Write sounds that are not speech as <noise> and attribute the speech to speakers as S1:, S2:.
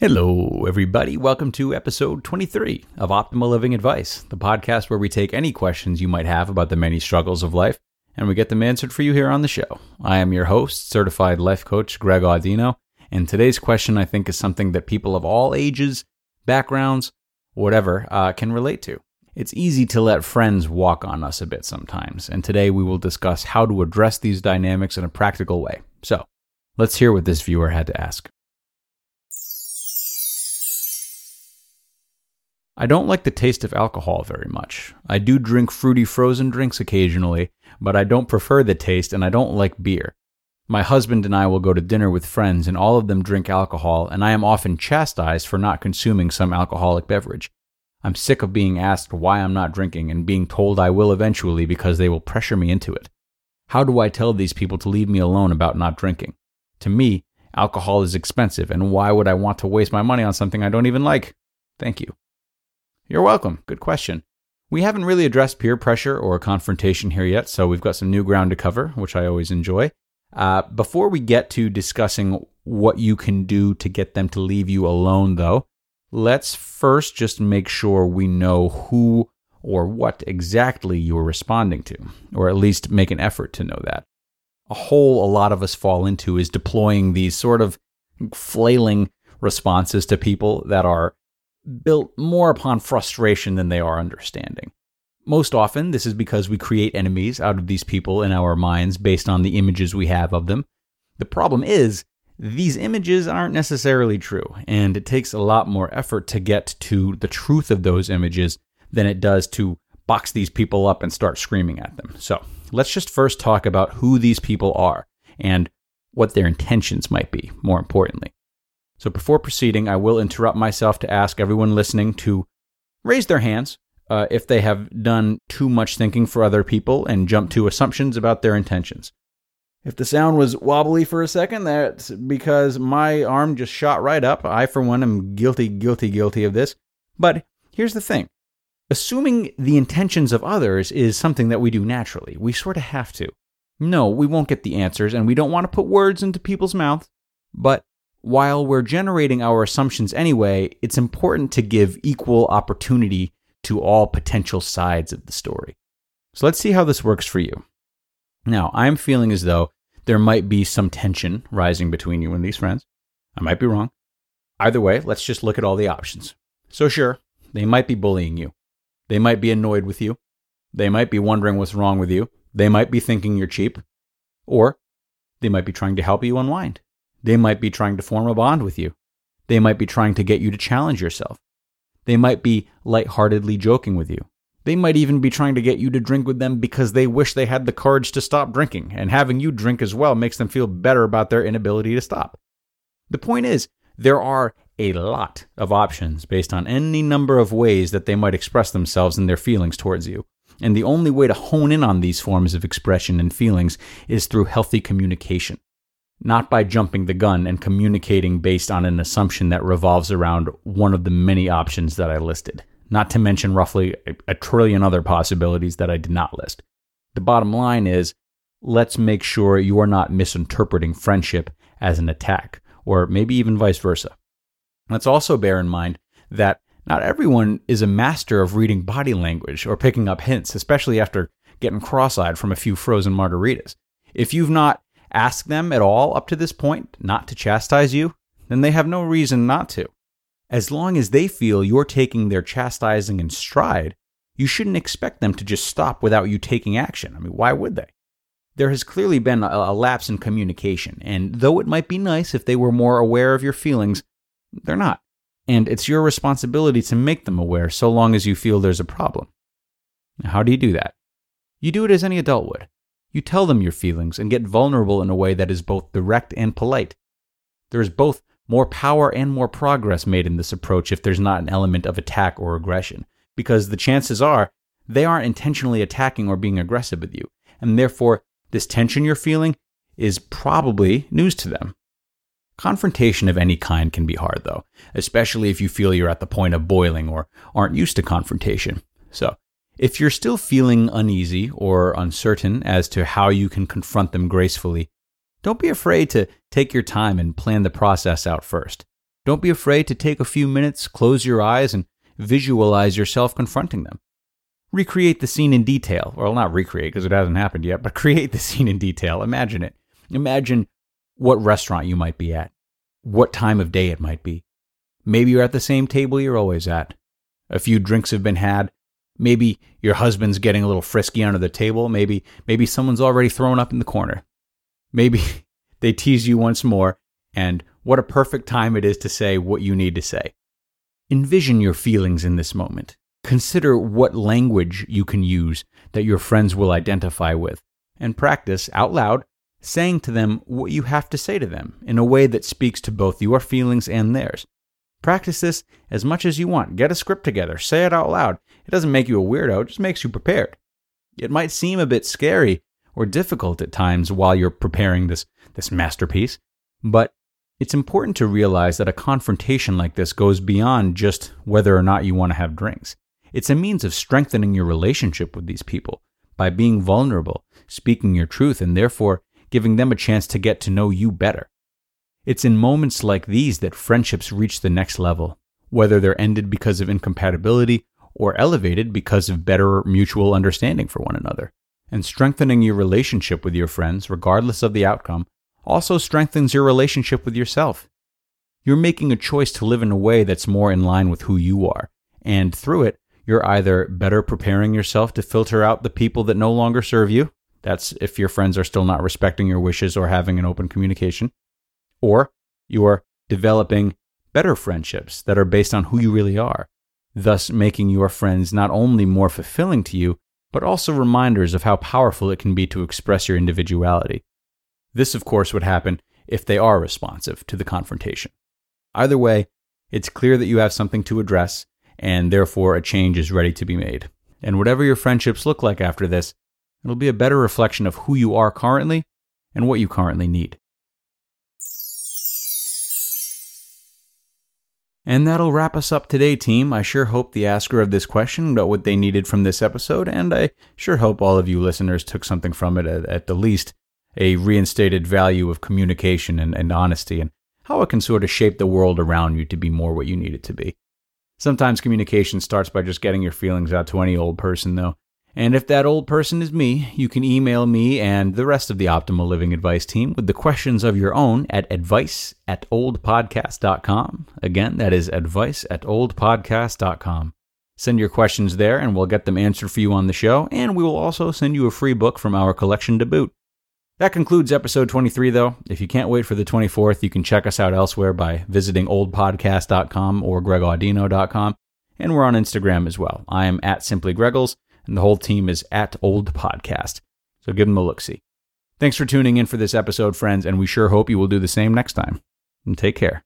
S1: Hello, everybody. Welcome to episode 23 of Optimal Living Advice, the podcast where we take any questions you might have about the many struggles of life and we get them answered for you here on the show. I am your host, certified life coach Greg Audino, and today's question I think is something that people of all ages, backgrounds, whatever, uh, can relate to. It's easy to let friends walk on us a bit sometimes, and today we will discuss how to address these dynamics in a practical way. So, let's hear what this viewer had to ask. I don't like the taste of alcohol very much. I do drink fruity frozen drinks occasionally, but I don't prefer the taste and I don't like beer. My husband and I will go to dinner with friends and all of them drink alcohol, and I am often chastised for not consuming some alcoholic beverage. I'm sick of being asked why I'm not drinking and being told I will eventually because they will pressure me into it. How do I tell these people to leave me alone about not drinking? To me, alcohol is expensive, and why would I want to waste my money on something I don't even like? Thank you. You're welcome. Good question. We haven't really addressed peer pressure or confrontation here yet, so we've got some new ground to cover, which I always enjoy. Uh, before we get to discussing what you can do to get them to leave you alone, though, let's first just make sure we know who or what exactly you are responding to, or at least make an effort to know that. A hole a lot of us fall into is deploying these sort of flailing responses to people that are built more upon frustration than they are understanding. Most often, this is because we create enemies out of these people in our minds based on the images we have of them. The problem is, these images aren't necessarily true, and it takes a lot more effort to get to the truth of those images than it does to box these people up and start screaming at them. So, let's just first talk about who these people are and what their intentions might be, more importantly. So before proceeding, I will interrupt myself to ask everyone listening to raise their hands uh, if they have done too much thinking for other people and jump to assumptions about their intentions. If the sound was wobbly for a second, that's because my arm just shot right up. I, for one, am guilty, guilty, guilty of this. But here's the thing assuming the intentions of others is something that we do naturally. We sort of have to. No, we won't get the answers, and we don't want to put words into people's mouths, but while we're generating our assumptions anyway, it's important to give equal opportunity to all potential sides of the story. So let's see how this works for you. Now, I'm feeling as though there might be some tension rising between you and these friends. I might be wrong. Either way, let's just look at all the options. So, sure, they might be bullying you. They might be annoyed with you. They might be wondering what's wrong with you. They might be thinking you're cheap. Or they might be trying to help you unwind. They might be trying to form a bond with you. They might be trying to get you to challenge yourself. They might be lightheartedly joking with you. They might even be trying to get you to drink with them because they wish they had the courage to stop drinking, and having you drink as well makes them feel better about their inability to stop. The point is, there are a lot of options based on any number of ways that they might express themselves and their feelings towards you. And the only way to hone in on these forms of expression and feelings is through healthy communication not by jumping the gun and communicating based on an assumption that revolves around one of the many options that I listed, not to mention roughly a, trillion other possibilities that I did not list. The bottom line is let's make sure you are not misinterpreting friendship as an attack, or maybe even vice versa. Let's also bear in mind that not everyone is a master of reading body language or picking up hints, especially after getting cross eyed from a few frozen margaritas. If you've not ask them at all up to this point not to chastise you, then they have no reason not to. As long as they feel you're taking their chastising in stride, you shouldn't expect them to just stop without you taking action. I mean, why would they? There has clearly been a, lapse in communication, and though it might be nice if they were more aware of your feelings, they're not. And it's your responsibility to make them aware so long as you feel there's a problem. How do you do that? You do it as any adult would. You tell them your feelings and get vulnerable in a way that is both direct and polite. There is both more power and more progress made in this approach if there's not an element of attack or aggression, because the chances are they aren't intentionally attacking or being aggressive with you, and therefore this tension you're feeling is probably news to them. Confrontation of any kind can be hard, though, especially if you feel you're at the point of boiling or aren't used to confrontation. So, if you're still feeling uneasy or uncertain as to how you can confront them gracefully, don't be afraid to take your time and plan the process out first. don't be afraid to take a few minutes, close your eyes, and visualize yourself confronting them. Recreate the scene in detail. Well, not recreate because it hasn't happened yet, but <laughs> create the scene in detail. Imagine it. Imagine what restaurant you might be at, what time of day it might be. Maybe you're at the same table you're always at. A few drinks have been had. Maybe your husband's getting a little frisky under the table. Maybe maybe someone's already thrown up in the corner. Maybe <laughs> they tease you once more, and what a perfect time it is to say what you need to say. Envision your feelings in this moment. Consider what language you can use that your friends will identify with, and practice out loud saying to them what you have to say to them in a way that speaks to both your feelings and theirs. Practice this as much as you want. Get a script together, say it out loud. It doesn't make you a weirdo, it just makes you prepared. It might seem a bit scary or difficult at times while you're preparing this, this masterpiece, but it's important to realize that a confrontation like this goes beyond just whether or not you want to have drinks. It's a means of strengthening your relationship with these people by being vulnerable, speaking your truth, and therefore giving them a chance to get to know you better. It's in moments like these that friendships reach the next level, whether they're ended because of incompatibility or elevated because of better mutual understanding for one another. And strengthening your relationship with your friends, regardless of the outcome, also strengthens your relationship with yourself. You're making a choice to live in a way that's more in line with who you are, and through it, you're either better preparing yourself to filter out the people that no longer serve you. That's if your friends are still not respecting your wishes or having an open communication or you are developing better friendships that are based on who you really are, thus making your friends not only more fulfilling to you, but also reminders of how powerful it can be to express your individuality. This, of course, would happen if they are responsive to the confrontation. Either way, it's clear that you have something to address, and therefore a change is ready to be made. And whatever your friendships look like after this, it'll be a better reflection of who you are currently and what you currently need. And that'll wrap us up today, team. I sure hope the asker of this question got what they needed from this episode, and I sure hope all of you listeners took something from it at, at the least a reinstated value of communication and, and honesty and how it can sort of shape the world around you to be more what you need it to be. Sometimes communication starts by just getting your feelings out to any old person, though, and if that old person is me, you can email me and the rest of the Optimal Living Advice team with the questions of your own at advice at oldpodcast.com. Again, that is advice at oldpodcast.com. Send your questions there and we'll get them answered for you on the show, and we will also send you a free book from our collection to boot. That concludes episode 23, though. If you can't wait for the 24th, you can check us out elsewhere by visiting oldpodcast.com or gregaudino.com. And we're on Instagram as well. I am at Simply Greggles and the whole team is at Old Podcast. So give them a look see. Thanks for tuning in for this episode, friends, and we sure hope you will do the same next time. And take care.